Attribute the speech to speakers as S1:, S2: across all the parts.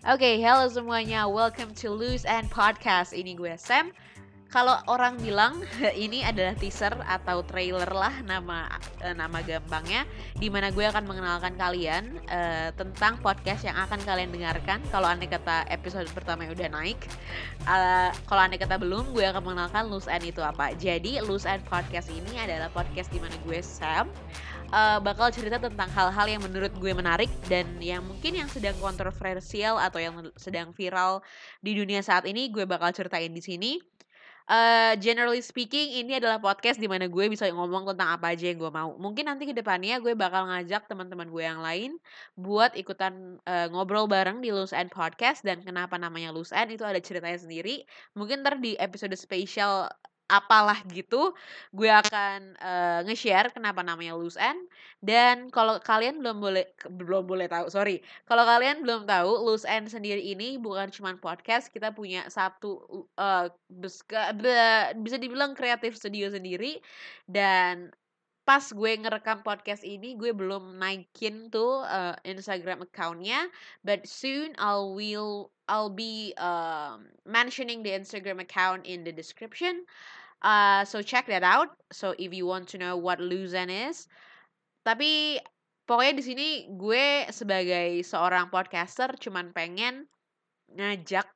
S1: Oke, halo semuanya. Welcome to Loose and Podcast. Ini gue Sam. Kalau orang bilang ini adalah teaser atau trailer lah nama uh, nama gampangnya, di mana gue akan mengenalkan kalian uh, tentang podcast yang akan kalian dengarkan. Kalau anda kata episode pertama udah naik, uh, kalau anda kata belum, gue akan mengenalkan Loose and itu apa. Jadi Loose and Podcast ini adalah podcast di mana gue Sam uh, bakal cerita tentang hal-hal yang menurut gue menarik dan yang mungkin yang sedang kontroversial atau yang sedang viral di dunia saat ini gue bakal ceritain di sini. Uh, generally speaking, ini adalah podcast di mana gue bisa ngomong tentang apa aja yang gue mau. Mungkin nanti ke depannya gue bakal ngajak teman-teman gue yang lain buat ikutan uh, ngobrol bareng di Loose End Podcast dan kenapa namanya Loose End itu ada ceritanya sendiri. Mungkin ntar di episode spesial apalah gitu gue akan uh, nge-share kenapa namanya loose end. Dan kalau kalian belum boleh belum boleh tahu sorry kalau kalian belum tahu loose end sendiri ini bukan cuma podcast kita punya satu uh, bisa dibilang kreatif studio sendiri. Dan pas gue ngerekam podcast ini gue belum naikin tuh uh, Instagram accountnya but soon I'll will I'll be uh, mentioning the Instagram account in the description Uh, so check that out. So if you want to know what Luzan is. Tapi pokoknya di sini gue sebagai seorang podcaster cuman pengen ngajak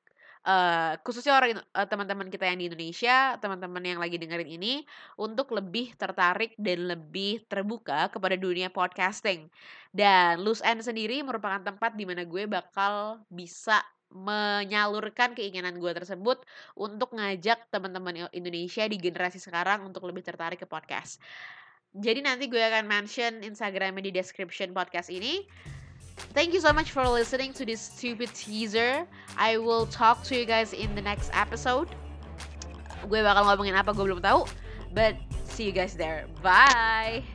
S1: uh, khususnya orang uh, teman-teman kita yang di Indonesia, teman-teman yang lagi dengerin ini untuk lebih tertarik dan lebih terbuka kepada dunia podcasting. Dan End sendiri merupakan tempat di mana gue bakal bisa menyalurkan keinginan gue tersebut untuk ngajak teman-teman Indonesia di generasi sekarang untuk lebih tertarik ke podcast. Jadi nanti gue akan mention Instagramnya di description podcast ini. Thank you so much for listening to this stupid teaser. I will talk to you guys in the next episode. Gue bakal ngomongin apa gue belum tahu, but see you guys there. Bye.